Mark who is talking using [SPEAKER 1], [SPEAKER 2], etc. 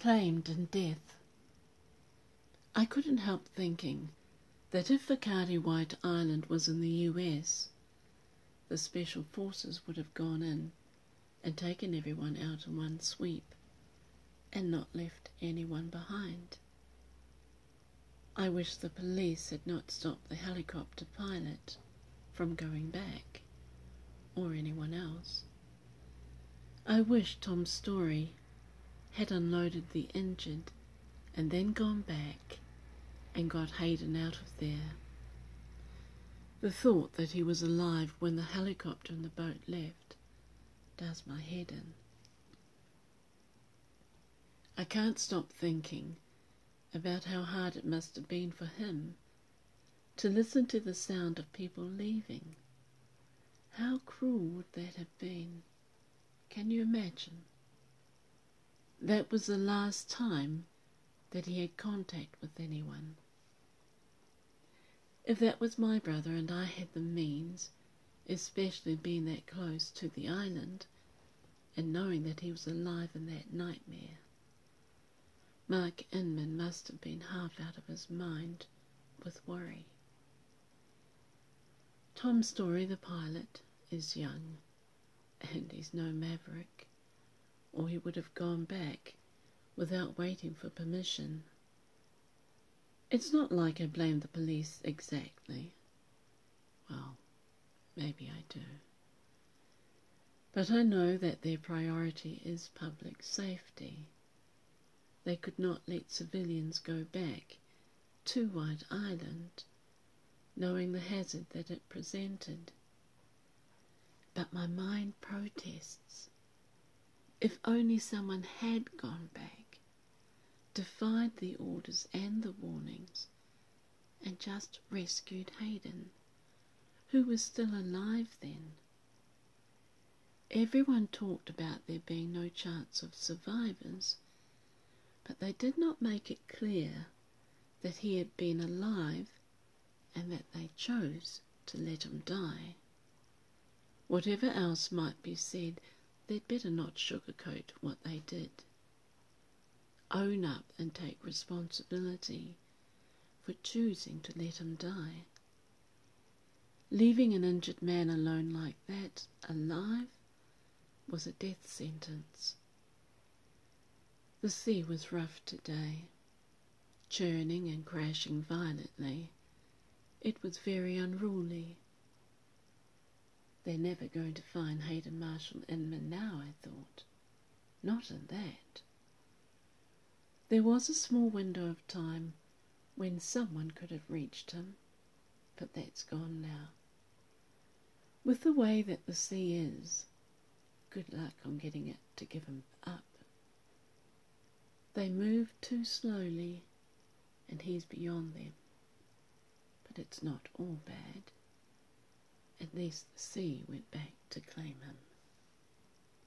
[SPEAKER 1] claimed in death. I couldn't help thinking that if Whakaari White Island was in the US, the special forces would have gone in and taken everyone out in one sweep and not left anyone behind. I wish the police had not stopped the helicopter pilot from going back, or anyone else. I wish Tom's Storey had unloaded the injured and then gone back and got Hayden out of there. The thought that he was alive when the helicopter and the boat left does my head in. I can't stop thinking about how hard it must have been for him to listen to the sound of people leaving. How cruel would that have been? Can you imagine? That was the last time that he had contact with anyone. If that was my brother and I had the means, especially being that close to the island, and knowing that he was alive in that nightmare, Mark Inman must have been half out of his mind with worry. Tom Storey, the pilot, is young, and he's no maverick, or he would have gone back without waiting for permission. It's not like I blame the police exactly. Well, maybe I do. But I know that their priority is public safety. They could not let civilians go back to White Island, knowing the hazard that it presented. But my mind protests. If only someone had gone back, defied the orders and the warnings, and just rescued Hayden, who was still alive then. Everyone talked about there being no chance of survivors but they did not make it clear that he had been alive and that they chose to let him die. Whatever else might be said, they'd better not sugarcoat what they did. Own up and take responsibility for choosing to let him die. Leaving an injured man alone like that, alive, was a death sentence. The sea was rough today, churning and crashing violently. It was very unruly. They're never going to find Hayden Marshall Inman now, I thought. Not in that. There was a small window of time when someone could have reached him, but that's gone now. With the way that the sea is, good luck on getting it to give him up. They move too slowly, and he's beyond them. But it's not all bad. At least the sea went back to claim him.